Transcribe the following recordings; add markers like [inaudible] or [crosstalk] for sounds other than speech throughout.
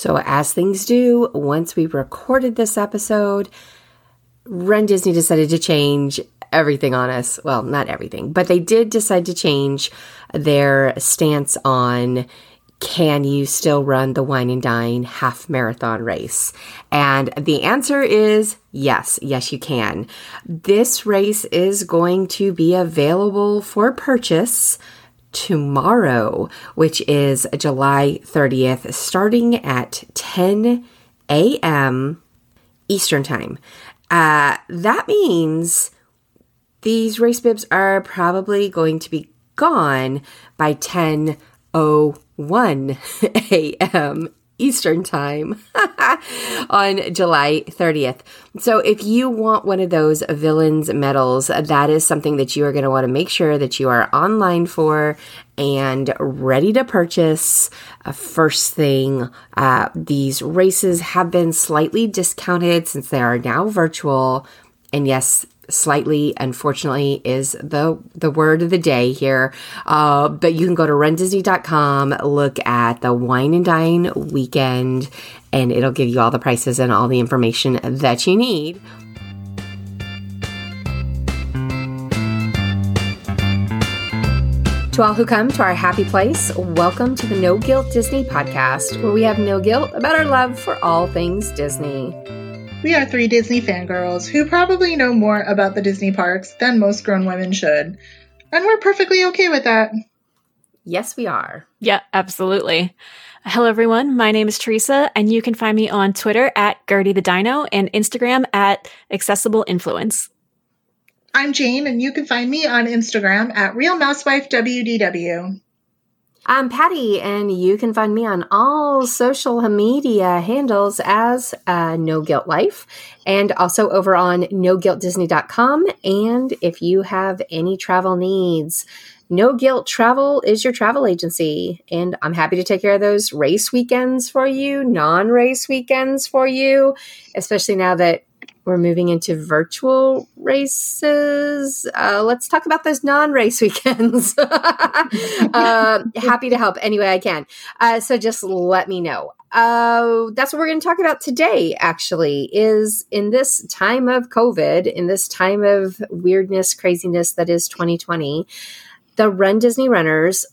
So, as things do, once we recorded this episode, Run Disney decided to change everything on us. Well, not everything, but they did decide to change their stance on can you still run the Wine and Dine half marathon race? And the answer is yes, yes, you can. This race is going to be available for purchase tomorrow, which is July 30th, starting at 10 a.m. Eastern Time. Uh, that means these race bibs are probably going to be gone by 10 1 [laughs] a.m. Eastern Time [laughs] on July 30th. So, if you want one of those villains medals, that is something that you are going to want to make sure that you are online for and ready to purchase. Uh, first thing, uh, these races have been slightly discounted since they are now virtual. And yes, slightly unfortunately is the the word of the day here uh, but you can go to rundisney.com look at the wine and dine weekend and it'll give you all the prices and all the information that you need To all who come to our happy place, welcome to the No Guilt Disney podcast, where we have no guilt about our love for all things Disney. We are three Disney fangirls who probably know more about the Disney parks than most grown women should. And we're perfectly okay with that. Yes, we are. Yeah, absolutely. Hello, everyone. My name is Teresa, and you can find me on Twitter at Gertie the Dino and Instagram at Accessible Influence. I'm Jane, and you can find me on Instagram at Real Mousewife WDW. I'm Patty, and you can find me on all social media handles as uh, No Guilt Life and also over on noguiltdisney.com. And if you have any travel needs, No Guilt Travel is your travel agency. And I'm happy to take care of those race weekends for you, non race weekends for you, especially now that we're moving into virtual races. Uh, let's talk about those non-race [laughs] weekends. [laughs] uh, happy to help any way I can. Uh, so just let me know. Uh, that's what we're going to talk about today. Actually, is in this time of COVID, in this time of weirdness, craziness that is 2020, the Run Disney runners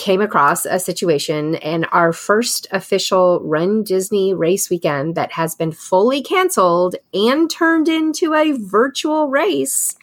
came across a situation and our first official Run Disney race weekend that has been fully canceled and turned into a virtual race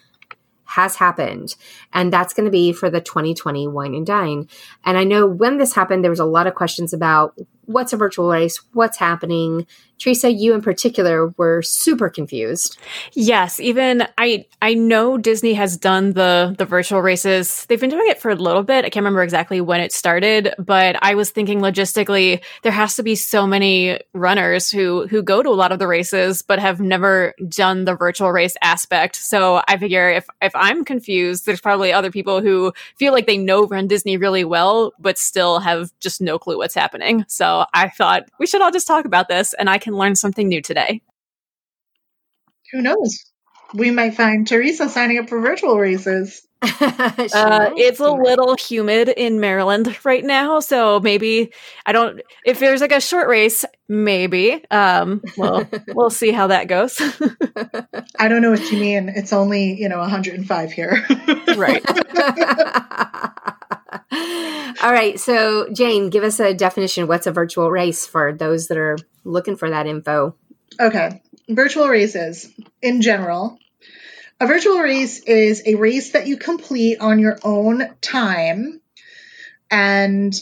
has happened. And that's going to be for the 2020 Wine and Dine. And I know when this happened, there was a lot of questions about what's a virtual race, what's happening, Teresa, you in particular were super confused. Yes, even I I know Disney has done the the virtual races. They've been doing it for a little bit. I can't remember exactly when it started, but I was thinking logistically there has to be so many runners who who go to a lot of the races but have never done the virtual race aspect. So I figure if if I'm confused, there's probably other people who feel like they know Run Disney really well but still have just no clue what's happening. So I thought we should all just talk about this and I can learn something new today. Who knows? We might find Teresa signing up for virtual races. [laughs] uh, it's a little humid in Maryland right now, so maybe I don't. If there's like a short race, maybe. Um, well, [laughs] we'll see how that goes. I don't know what you mean. It's only you know 105 here, right? [laughs] [laughs] All right. So, Jane, give us a definition. What's a virtual race for those that are looking for that info? Okay. Virtual races in general. A virtual race is a race that you complete on your own time and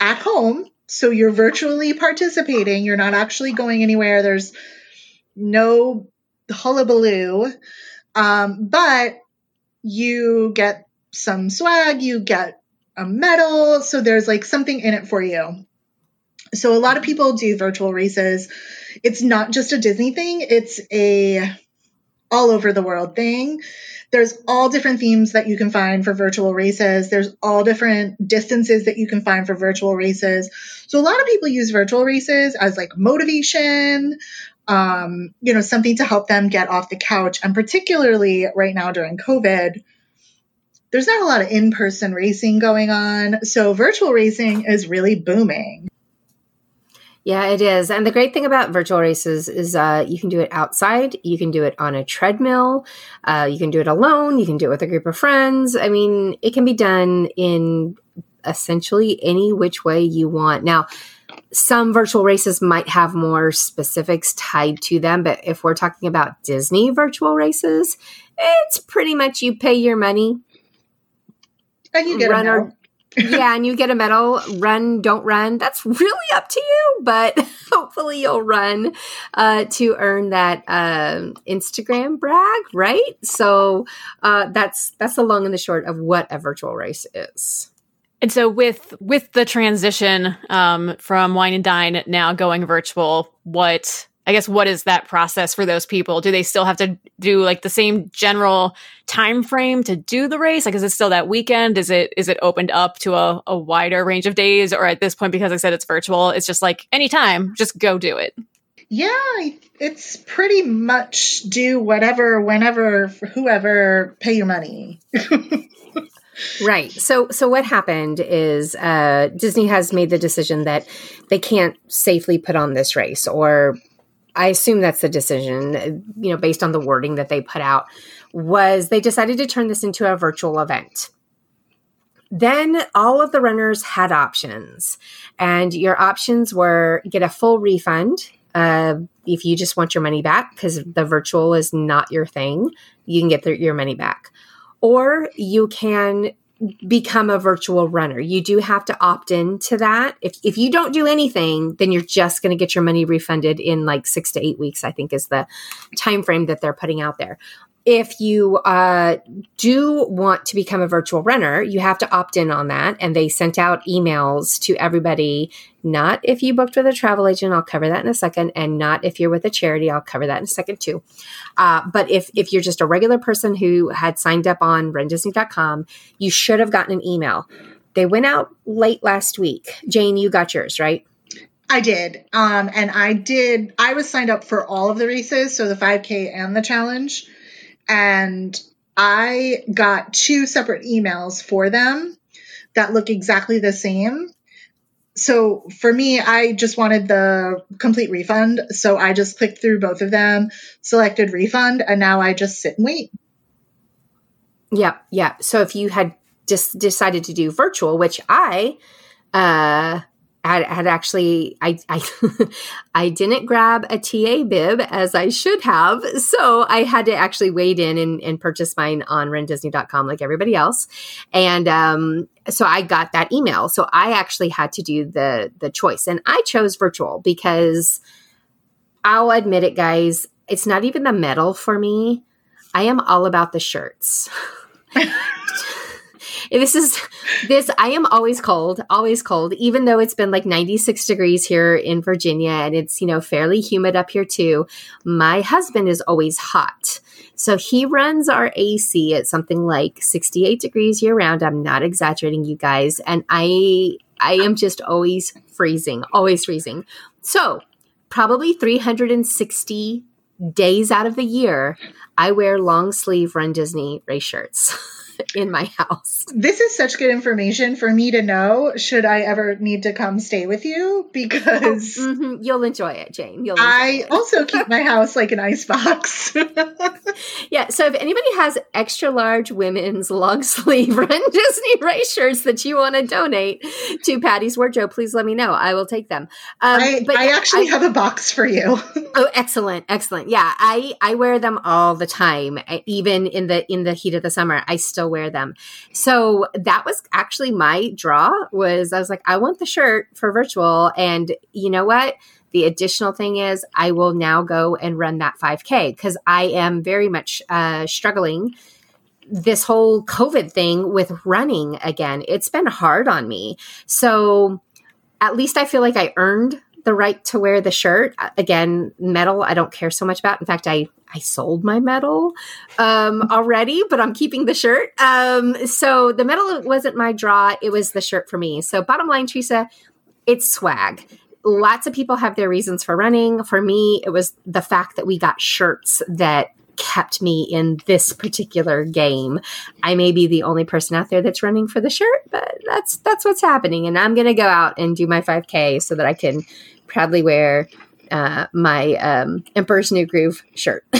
at home. So you're virtually participating. You're not actually going anywhere. There's no hullabaloo. Um, but you get some swag, you get a medal. So there's like something in it for you. So a lot of people do virtual races. It's not just a Disney thing, it's a all over the world thing. There's all different themes that you can find for virtual races. There's all different distances that you can find for virtual races. So a lot of people use virtual races as like motivation, um, you know, something to help them get off the couch. And particularly right now during COVID, there's not a lot of in person racing going on. So virtual racing is really booming. Yeah, it is. And the great thing about virtual races is uh, you can do it outside, you can do it on a treadmill, uh, you can do it alone, you can do it with a group of friends. I mean, it can be done in essentially any which way you want. Now, some virtual races might have more specifics tied to them, but if we're talking about Disney virtual races, it's pretty much you pay your money. And you get run a [laughs] yeah, and you get a medal. Run, don't run. That's really up to you, but [laughs] hopefully you'll run uh, to earn that uh, Instagram brag, right? So uh, that's that's the long and the short of what a virtual race is. And so with with the transition um, from Wine and Dine now going virtual, what I guess what is that process for those people? Do they still have to do like the same general time frame to do the race? Like is it still that weekend? Is it is it opened up to a, a wider range of days? Or at this point, because I said it's virtual, it's just like anytime, just go do it. Yeah, it's pretty much do whatever, whenever, whoever, pay your money. [laughs] right. So so what happened is uh, Disney has made the decision that they can't safely put on this race or I assume that's the decision, you know, based on the wording that they put out, was they decided to turn this into a virtual event. Then all of the runners had options, and your options were get a full refund uh, if you just want your money back because the virtual is not your thing. You can get your money back, or you can become a virtual runner. You do have to opt in to that. If if you don't do anything, then you're just going to get your money refunded in like 6 to 8 weeks, I think is the time frame that they're putting out there if you uh, do want to become a virtual runner, you have to opt in on that. And they sent out emails to everybody. Not if you booked with a travel agent, I'll cover that in a second, and not if you're with a charity, I'll cover that in a second too. Uh, but if if you're just a regular person who had signed up on RunDisney.com, you should have gotten an email. They went out late last week. Jane, you got yours, right? I did. Um, and I did, I was signed up for all of the races, so the 5K and the challenge and I got two separate emails for them that look exactly the same. So for me, I just wanted the complete refund. So I just clicked through both of them, selected refund, and now I just sit and wait. Yeah, yeah. So if you had just decided to do virtual, which I uh had, had actually I I, [laughs] I didn't grab a TA bib as I should have, so I had to actually wade in and, and purchase mine on RunDisney.com like everybody else, and um, so I got that email. So I actually had to do the the choice, and I chose virtual because I'll admit it, guys, it's not even the medal for me. I am all about the shirts. [laughs] this is this i am always cold always cold even though it's been like 96 degrees here in virginia and it's you know fairly humid up here too my husband is always hot. So he runs our ac at something like 68 degrees year round. I'm not exaggerating you guys and i i am just always freezing always freezing. So probably 360 days out of the year i wear long sleeve run disney race shirts [laughs] [laughs] in my house. This is such good information for me to know should I ever need to come stay with you because [laughs] mm-hmm. you'll enjoy it, Jane. You'll I also keep [laughs] my house like an ice box. yeah, so if anybody has extra large women's long sleeve Run Disney race shirts that you want to donate to Patty's wardrobe, please let me know. I will take them. Um, I, but I actually I, have a box for you. oh, excellent, excellent. Yeah, I I wear them all the time, even in the in the heat of the summer. I still still wear them. So that was actually my draw was I was like, I want the shirt for virtual. And you know what? The additional thing is I will now go and run that 5K because I am very much uh, struggling this whole COVID thing with running again. It's been hard on me. So at least I feel like I earned the right to wear the shirt. Again, medal, I don't care so much about. In fact, I I sold my medal um, [laughs] already, but I'm keeping the shirt. Um, so the medal wasn't my draw; it was the shirt for me. So bottom line, Teresa, it's swag. Lots of people have their reasons for running. For me, it was the fact that we got shirts that kept me in this particular game. I may be the only person out there that's running for the shirt, but that's that's what's happening. And I'm going to go out and do my 5K so that I can proudly wear uh, my um, Emperor's New Groove shirt. [laughs]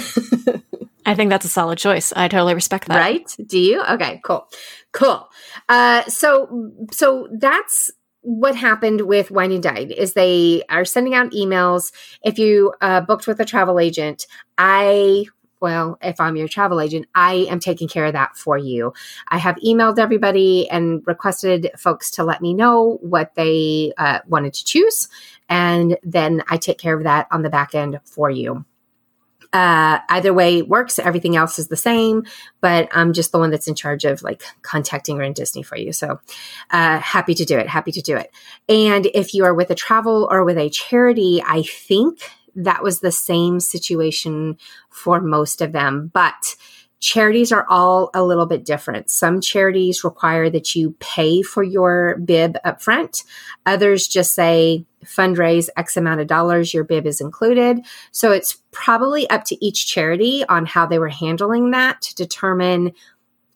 I think that's a solid choice. I totally respect that. Right? Do you? Okay, cool, cool. Uh, so so that's what happened with Wine and Dine is they are sending out emails. If you uh, booked with a travel agent, I well, if I'm your travel agent, I am taking care of that for you. I have emailed everybody and requested folks to let me know what they uh, wanted to choose. And then I take care of that on the back end for you. Uh, either way works. Everything else is the same, but I'm just the one that's in charge of like contacting Run Disney for you. So uh, happy to do it. Happy to do it. And if you are with a travel or with a charity, I think that was the same situation for most of them. But charities are all a little bit different. Some charities require that you pay for your bib upfront. Others just say fundraise X amount of dollars, your bib is included. So it's probably up to each charity on how they were handling that to determine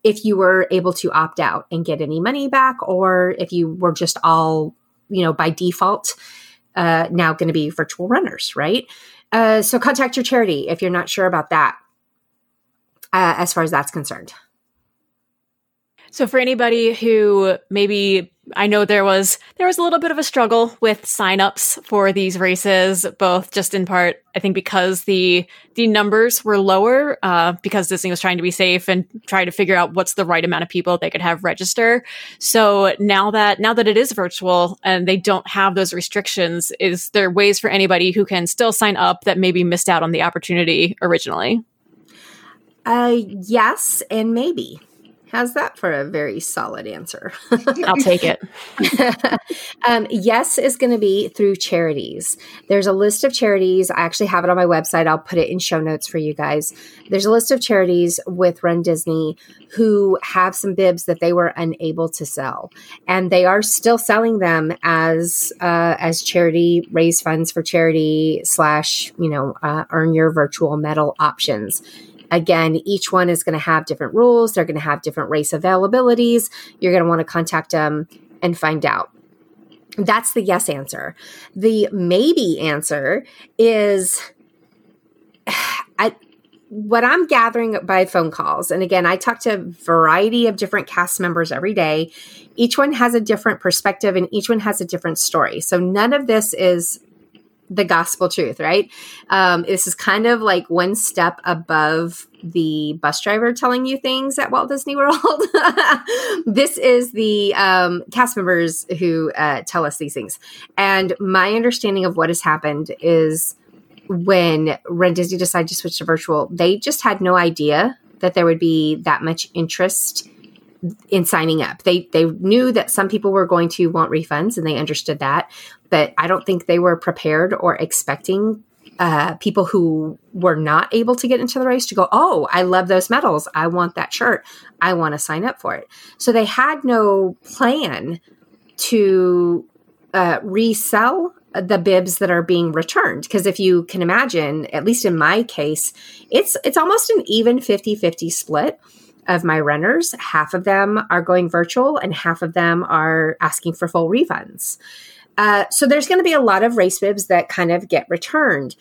if you were able to opt out and get any money back or if you were just all, you know, by default uh, now going to be virtual runners, right? Uh, so contact your charity if you're not sure about that, uh, as far as that's concerned. So for anybody who maybe I know there was there was a little bit of a struggle with signups for these races, both just in part I think because the the numbers were lower uh, because Disney was trying to be safe and trying to figure out what's the right amount of people they could have register. So now that now that it is virtual and they don't have those restrictions, is there ways for anybody who can still sign up that maybe missed out on the opportunity originally? Uh, yes, and maybe. How's that for a very solid answer? [laughs] I'll take it. [laughs] um, yes is going to be through charities. There's a list of charities. I actually have it on my website. I'll put it in show notes for you guys. There's a list of charities with Run Disney who have some bibs that they were unable to sell, and they are still selling them as uh, as charity, raise funds for charity slash you know uh, earn your virtual medal options Again, each one is going to have different rules. They're going to have different race availabilities. You're going to want to contact them and find out. That's the yes answer. The maybe answer is [sighs] I what I'm gathering by phone calls, and again, I talk to a variety of different cast members every day. Each one has a different perspective and each one has a different story. So none of this is the gospel truth, right? Um, this is kind of like one step above the bus driver telling you things at Walt Disney [laughs] World. this is the um, cast members who uh, tell us these things. And my understanding of what has happened is when Run Disney decided to switch to virtual, they just had no idea that there would be that much interest in signing up. They they knew that some people were going to want refunds and they understood that, but I don't think they were prepared or expecting uh, people who were not able to get into the race to go, oh, I love those medals. I want that shirt. I want to sign up for it. So they had no plan to uh, resell the bibs that are being returned because if you can imagine at least in my case it's it's almost an even 50-50 split of my runners, half of them are going virtual and half of them are asking for full refunds. Uh, so there's going to be a lot of race bibs that kind of get returned.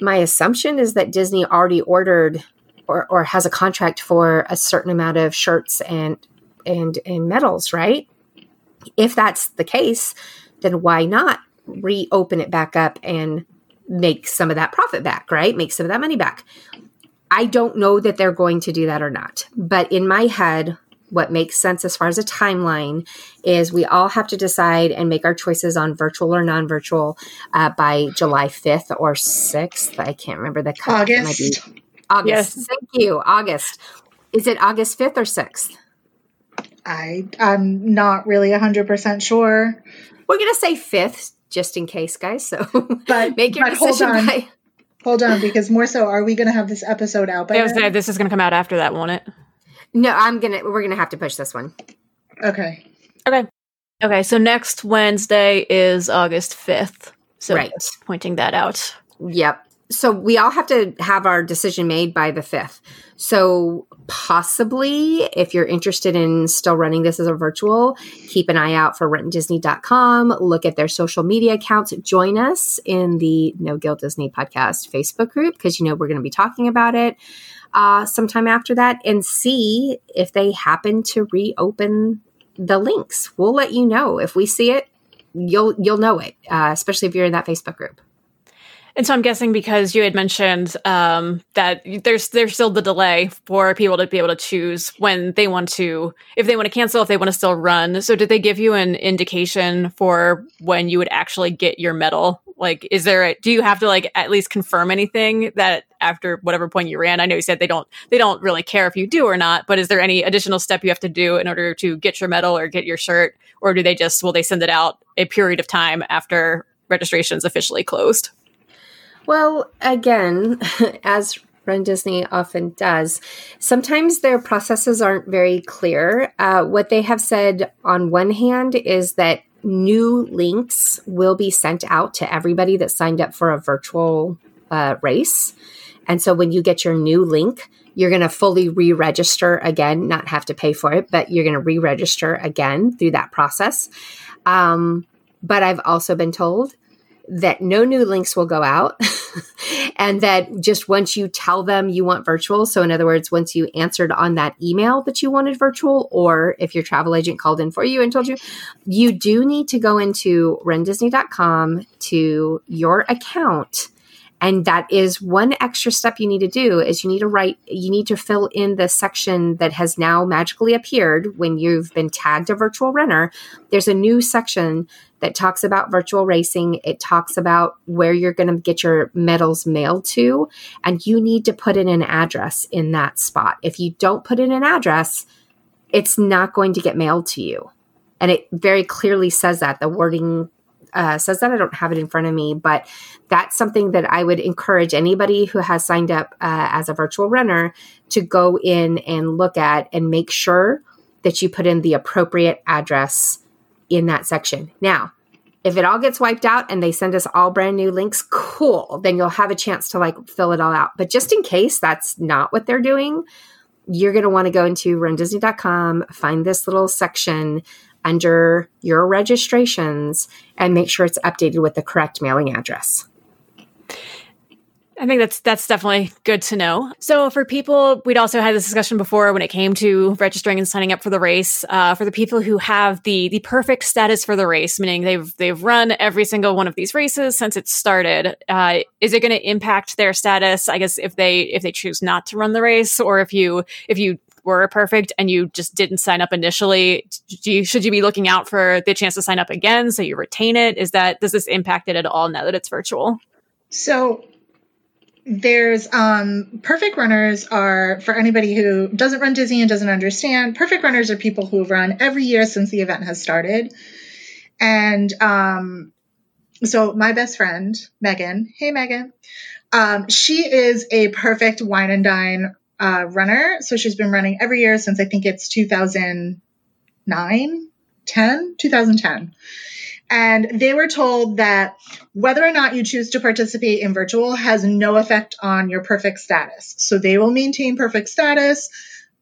My assumption is that Disney already ordered or, or has a contract for a certain amount of shirts and and and medals, right? If that's the case, then why not reopen it back up and make some of that profit back, right? Make some of that money back. I don't know that they're going to do that or not. But in my head, what makes sense as far as a timeline is we all have to decide and make our choices on virtual or non-virtual uh, by July 5th or 6th. I can't remember the cut. August. August. Yes. Thank you. August. Is it August 5th or 6th? I I'm not really hundred percent sure. We're gonna say fifth, just in case, guys. So, But- [laughs] make your but hold decision on. by. Hold on, because more so, are we going to have this episode out by I was saying this is going to come out after that, won't it? No, I'm gonna. We're gonna have to push this one. Okay. Okay. Okay. So next Wednesday is August 5th. So Right. pointing that out. Yep. So we all have to have our decision made by the 5th. So possibly if you're interested in still running this as a virtual, keep an eye out for rundisney.com, look at their social media accounts, join us in the No Guilt Disney podcast Facebook group because you know we're going to be talking about it uh, sometime after that and see if they happen to reopen the links. We'll let you know if we see it. You'll you'll know it, uh, especially if you're in that Facebook group. And so I'm guessing because you had mentioned um, that there's there's still the delay for people to be able to choose when they want to, if they want to cancel, if they want to still run. So did they give you an indication for when you would actually get your medal? Like, is there? A, do you have to like at least confirm anything that after whatever point you ran? I know you said they don't they don't really care if you do or not, but is there any additional step you have to do in order to get your medal or get your shirt, or do they just will they send it out a period of time after registration is officially closed? Well, again, [laughs] as Run Disney often does, sometimes their processes aren't very clear. Uh, what they have said on one hand is that new links will be sent out to everybody that signed up for a virtual uh, race. And so when you get your new link, you're going to fully re register again, not have to pay for it, but you're going to re register again through that process. Um, but I've also been told that no new links will go out [laughs] and that just once you tell them you want virtual so in other words once you answered on that email that you wanted virtual or if your travel agent called in for you and told you you do need to go into rundisney.com to your account and that is one extra step you need to do is you need to write you need to fill in the section that has now magically appeared when you've been tagged a virtual runner. There's a new section that talks about virtual racing. It talks about where you're going to get your medals mailed to and you need to put in an address in that spot. If you don't put in an address it's not going to get mailed to you. And it very clearly says that the wording uh, says that I don't have it in front of me, but that's something that I would encourage anybody who has signed up uh, as a virtual runner to go in and look at and make sure that you put in the appropriate address in that section. Now, if it all gets wiped out and they send us all brand new links, cool. Then you'll have a chance to like fill it all out. But just in case that's not what they're doing, you're going to want to go into rundisney.com, find this little section under your registrations and make sure it's updated with the correct mailing address. I think that's that's definitely good to know. So for people, we'd also had this discussion before when it came to registering and signing up for the race. Uh, for the people who have the the perfect status for the race, meaning they've they've run every single one of these races since it started, uh, is it going to impact their status? I guess if they if they choose not to run the race, or if you if you were perfect and you just didn't sign up initially, do you, should you be looking out for the chance to sign up again so you retain it? Is that does this impact it at all now that it's virtual? So there's um perfect runners are for anybody who doesn't run Disney and doesn't understand, perfect runners are people who have run every year since the event has started. And um so my best friend, Megan, hey Megan, um, she is a perfect wine and dine uh, runner. So she's been running every year since I think it's 2009, 10, 2010. And they were told that whether or not you choose to participate in virtual has no effect on your perfect status. So they will maintain perfect status.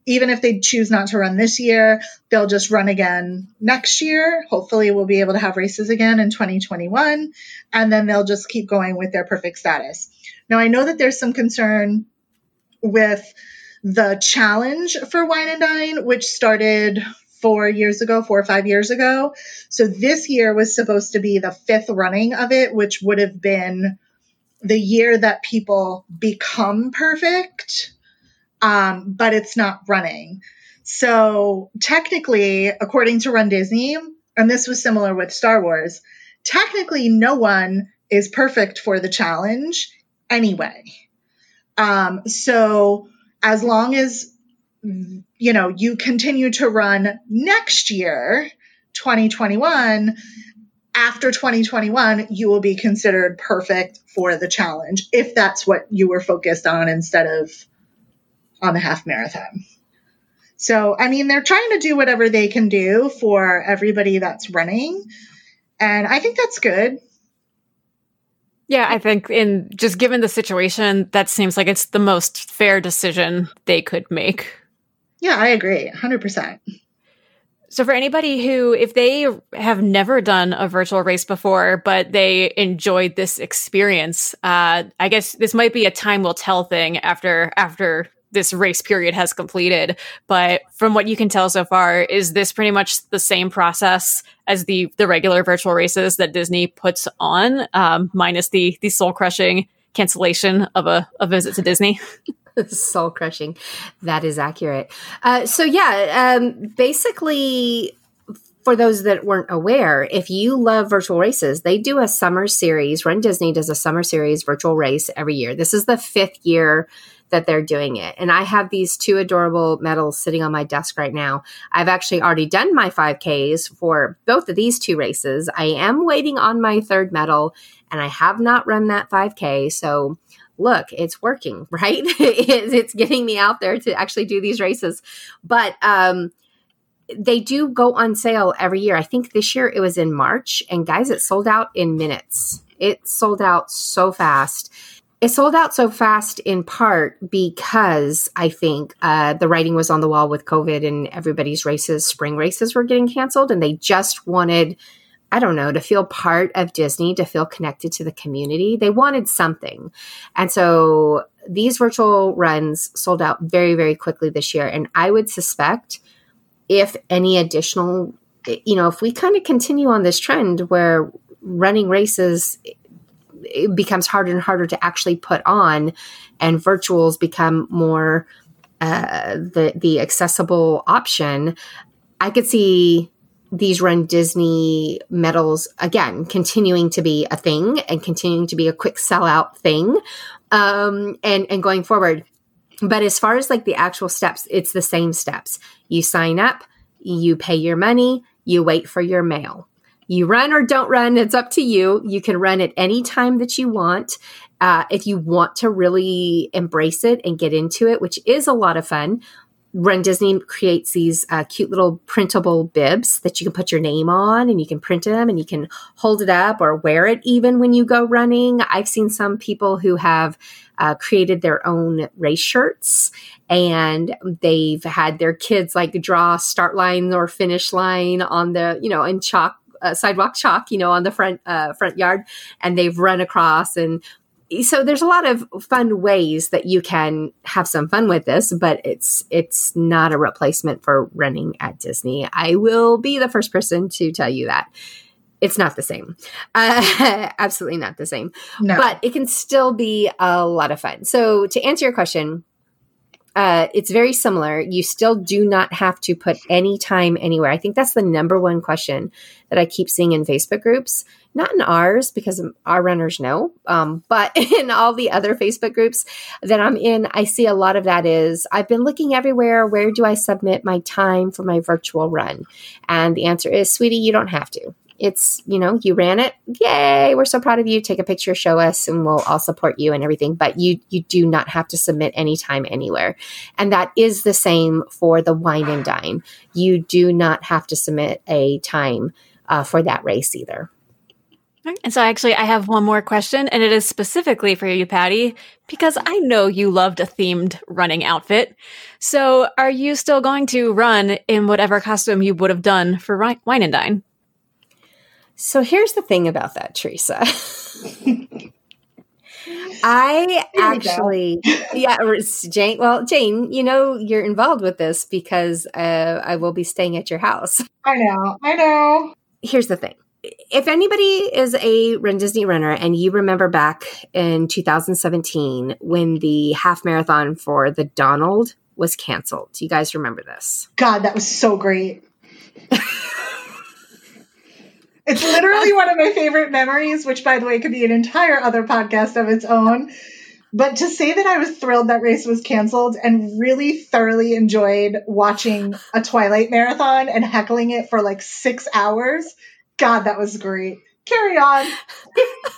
Even if they choose not to run this year, they'll just run again next year. Hopefully, we'll be able to have races again in 2021. And then they'll just keep going with their perfect status. Now, I know that there's some concern with the challenge for Wine and Dine, which started four years ago, four or five years ago. So this year was supposed to be the fifth running of it, which would have been the year that people become perfect, um, but it's not running. So technically, according to Run Disney, and this was similar with Star Wars, technically no one is perfect for the challenge anyway. Um, so as long as you know, you continue to run next year, 2021, after 2021, you will be considered perfect for the challenge if that's what you were focused on instead of on the half marathon. So, I mean, they're trying to do whatever they can do for everybody that's running. And I think that's good. Yeah, I think in just given the situation, that seems like it's the most fair decision they could make. Yeah, I agree. 100%. So, for anybody who, if they have never done a virtual race before, but they enjoyed this experience, uh, I guess this might be a time will tell thing after after this race period has completed. But from what you can tell so far, is this pretty much the same process as the the regular virtual races that Disney puts on, um, minus the the soul crushing cancellation of a, a visit to Disney? [laughs] soul crushing. That is accurate. Uh, so yeah, um, basically. For those that weren't aware, if you love virtual races, they do a summer series. Run Disney does a summer series virtual race every year. This is the fifth year that they're doing it. And I have these two adorable medals sitting on my desk right now. I've actually already done my 5Ks for both of these two races. I am waiting on my third medal and I have not run that 5K. So look, it's working, [laughs] right? it's getting me out there to actually do these races. But, um, they do go on sale every year. I think this year it was in March, and guys, it sold out in minutes. It sold out so fast it sold out so fast in part because I think uh, the writing was on the wall with COVID and everybody's races, spring races were getting canceled, and they just wanted, I don't know, to feel part of Disney, to feel connected to the community. They wanted something. And so these virtual runs sold out very, very quickly this year. And I would suspect if any additional, you know, if we kind of continue on this trend where running races it becomes harder and harder to actually put on, and virtuals become more uh, the the accessible option. I could see these Run Disney medals again continuing to be a thing and continuing to be a quick sellout thing, um, and and going forward. But as far as like the actual steps, it's the same steps. You sign up, you pay your money, you wait for your mail. You run or don't run, it's up to you. You can run at any time that you want. Uh, if you want to really embrace it and get into it, which is a lot of fun, Run Disney creates these uh, cute little printable bibs that you can put your name on and you can print them and you can hold it up or wear it even when you go running. I've seen some people who have uh, created their own race shirts and they've had their kids like draw start line or finish line on the, you know, in chalk uh, sidewalk chalk, you know, on the front uh, front yard, and they've run across. And so there's a lot of fun ways that you can have some fun with this, but it's it's not a replacement for running at Disney. I will be the first person to tell you that it's not the same. Uh, [laughs] absolutely not the same. No. But it can still be a lot of fun. So to answer your question, uh, it's very similar. You still do not have to put any time anywhere. I think that's the number one question that I keep seeing in Facebook groups. Not in ours because our runners know, um, but [laughs] in all the other Facebook groups that I'm in, I see a lot of that is I've been looking everywhere. Where do I submit my time for my virtual run? And the answer is, sweetie, you don't have to it's you know you ran it. Yay. We're so proud of you. Take a picture show us and we'll all support you and everything. But you you do not have to submit anytime anywhere. And that is the same for the wine and dine. You do not have to submit a time uh, for that race either. And so actually I have one more question and it is specifically for you, Patty, because I know you loved a themed running outfit. So are you still going to run in whatever costume you would have done for Wine and Dine? So here's the thing about that, Teresa. I actually, yeah, Jane. Well, Jane, you know you're involved with this because uh, I will be staying at your house. I know, I know. Here's the thing: if anybody is a Run Disney runner and you remember back in 2017 when the half marathon for the Donald was canceled, do you guys remember this? God, that was so great. [laughs] It's literally one of my favorite memories, which, by the way, could be an entire other podcast of its own. But to say that I was thrilled that race was canceled and really thoroughly enjoyed watching a Twilight marathon and heckling it for like six hours, God, that was great. Carry on. [laughs]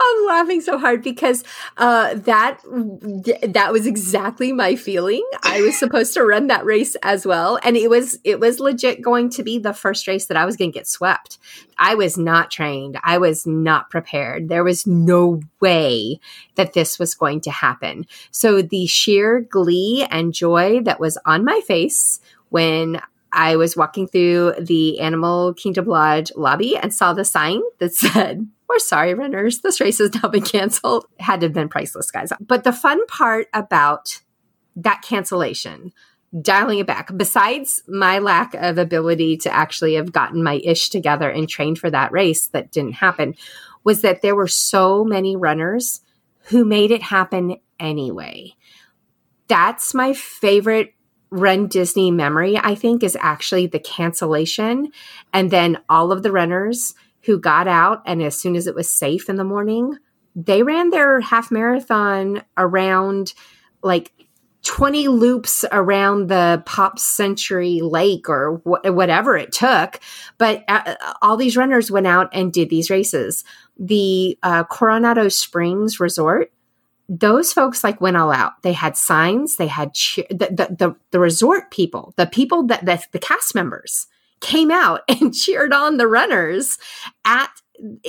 I'm laughing so hard because uh, that that was exactly my feeling. I was supposed to run that race as well, and it was it was legit going to be the first race that I was going to get swept. I was not trained. I was not prepared. There was no way that this was going to happen. So the sheer glee and joy that was on my face when I was walking through the Animal Kingdom Lodge lobby and saw the sign that [laughs] said we're sorry, runners. This race has now been canceled. It had to have been priceless, guys. But the fun part about that cancellation, dialing it back, besides my lack of ability to actually have gotten my ish together and trained for that race that didn't happen, was that there were so many runners who made it happen anyway. That's my favorite Run Disney memory, I think, is actually the cancellation and then all of the runners who got out and as soon as it was safe in the morning, they ran their half marathon around like 20 loops around the pop century lake or wh- whatever it took but uh, all these runners went out and did these races. The uh, coronado springs resort those folks like went all out. They had signs they had cheer- the, the, the, the resort people the people that the, the cast members came out [laughs] and cheered on the runners at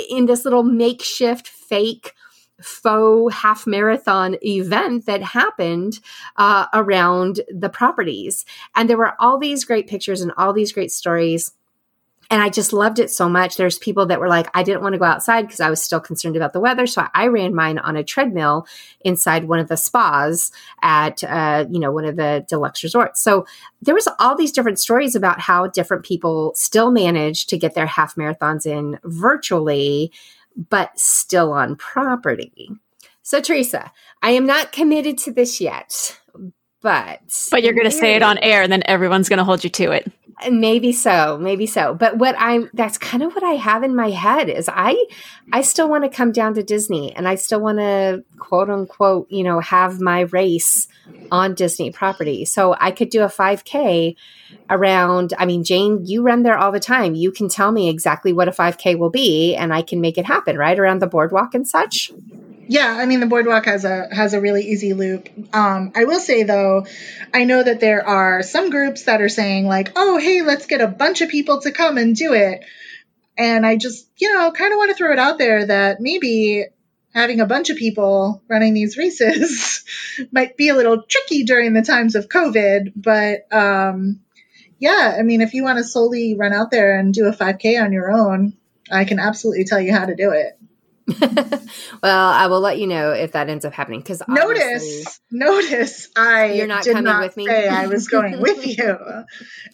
in this little makeshift fake faux half marathon event that happened uh, around the properties. And there were all these great pictures and all these great stories and I just loved it so much. There's people that were like, I didn't want to go outside because I was still concerned about the weather. So I ran mine on a treadmill inside one of the spas at, uh, you know, one of the deluxe resorts. So there was all these different stories about how different people still managed to get their half marathons in virtually, but still on property. So Teresa, I am not committed to this yet, but but you're going to say it on air, and then everyone's going to hold you to it. Maybe so, maybe so. But what I'm that's kind of what I have in my head is I I still want to come down to Disney and I still want to quote unquote, you know, have my race on Disney property. So I could do a 5K around I mean, Jane, you run there all the time. You can tell me exactly what a 5K will be and I can make it happen, right? Around the boardwalk and such. Yeah, I mean the boardwalk has a has a really easy loop. Um, I will say though, I know that there are some groups that are saying like, "Oh, hey, let's get a bunch of people to come and do it." And I just, you know, kind of want to throw it out there that maybe having a bunch of people running these races [laughs] might be a little tricky during the times of COVID, but um, yeah, I mean, if you want to solely run out there and do a 5K on your own, I can absolutely tell you how to do it. [laughs] well, I will let you know if that ends up happening. Because notice, notice, I you're not did coming not with me. Say I was going [laughs] with you,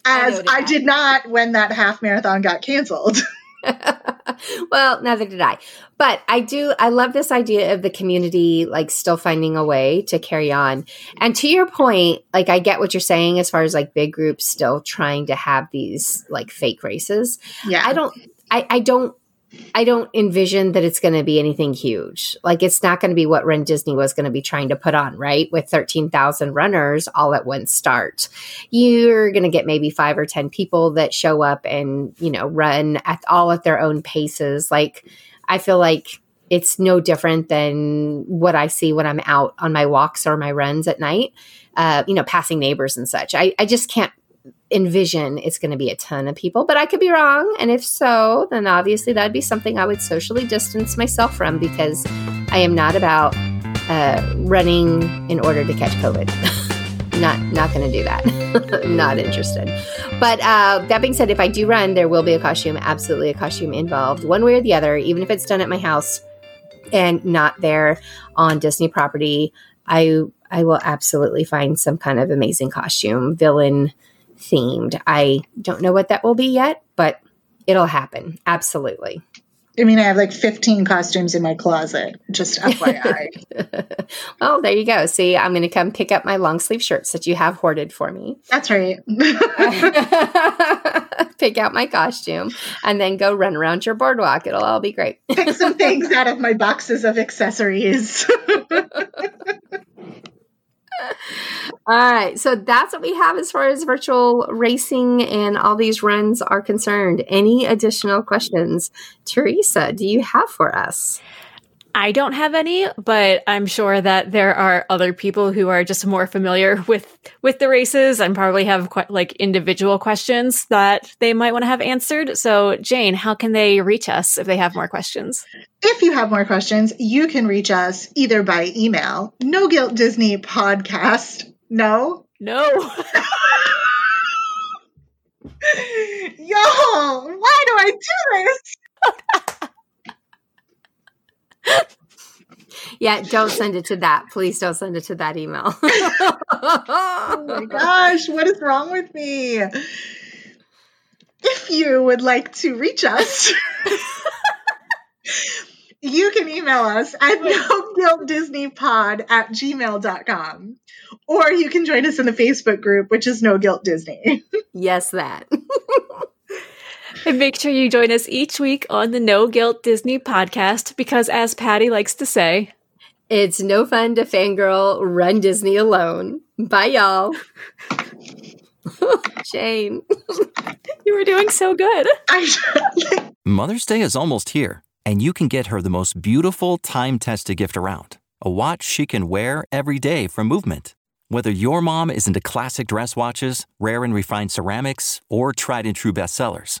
as I, I did not when that half marathon got canceled. [laughs] well, neither did I. But I do, I love this idea of the community, like still finding a way to carry on. And to your point, like I get what you're saying as far as like big groups still trying to have these like fake races. Yeah. I don't, I, I don't I don't envision that it's going to be anything huge. Like it's not going to be what Run Disney was going to be trying to put on, right? With 13,000 runners all at one start. You're going to get maybe 5 or 10 people that show up and, you know, run at all at their own paces. Like I feel like it's no different than what I see when I'm out on my walks or my runs at night. Uh, you know, passing neighbors and such. I, I just can't envision it's going to be a ton of people, but I could be wrong. And if so, then obviously that'd be something I would socially distance myself from because I am not about uh, running in order to catch COVID. [laughs] not not going to do that. [laughs] not interested. But uh, that being said, if I do run, there will be a costume, absolutely a costume involved, one way or the other, even if it's done at my house and not there on Disney property. I I will absolutely find some kind of amazing costume, villain themed. I don't know what that will be yet, but it'll happen. Absolutely. I mean, I have like 15 costumes in my closet, just [laughs] FYI. well, there you go. See, I'm going to come pick up my long sleeve shirts that you have hoarded for me. That's right. [laughs] [laughs] pick out my costume and then go run around your boardwalk. It'll all be great. pick some things out of my boxes of accessories. All right, so that's what we have as far as virtual racing and all these runs are concerned. Any additional questions? Teresa, do you have for us? I don't have any, but I'm sure that there are other people who are just more familiar with with the races and probably have quite like individual questions that they might want to have answered. So, Jane, how can they reach us if they have more questions? If you have more questions, you can reach us either by email, no guilt Disney podcast. No, no. [laughs] Yo, why do I do this? [laughs] [laughs] yeah, don't send it to that. Please don't send it to that email. [laughs] oh my gosh, what is wrong with me? If you would like to reach us, [laughs] you can email us at no guilt disney pod at gmail.com or you can join us in the facebook group which is no guilt disney yes that and make sure you join us each week on the No Guilt Disney podcast because, as Patty likes to say, it's no fun to fangirl run Disney alone. Bye, y'all. [laughs] Jane, [laughs] you were doing so good. [laughs] Mother's Day is almost here, and you can get her the most beautiful time tested gift around a watch she can wear every day from Movement. Whether your mom is into classic dress watches, rare and refined ceramics, or tried and true bestsellers,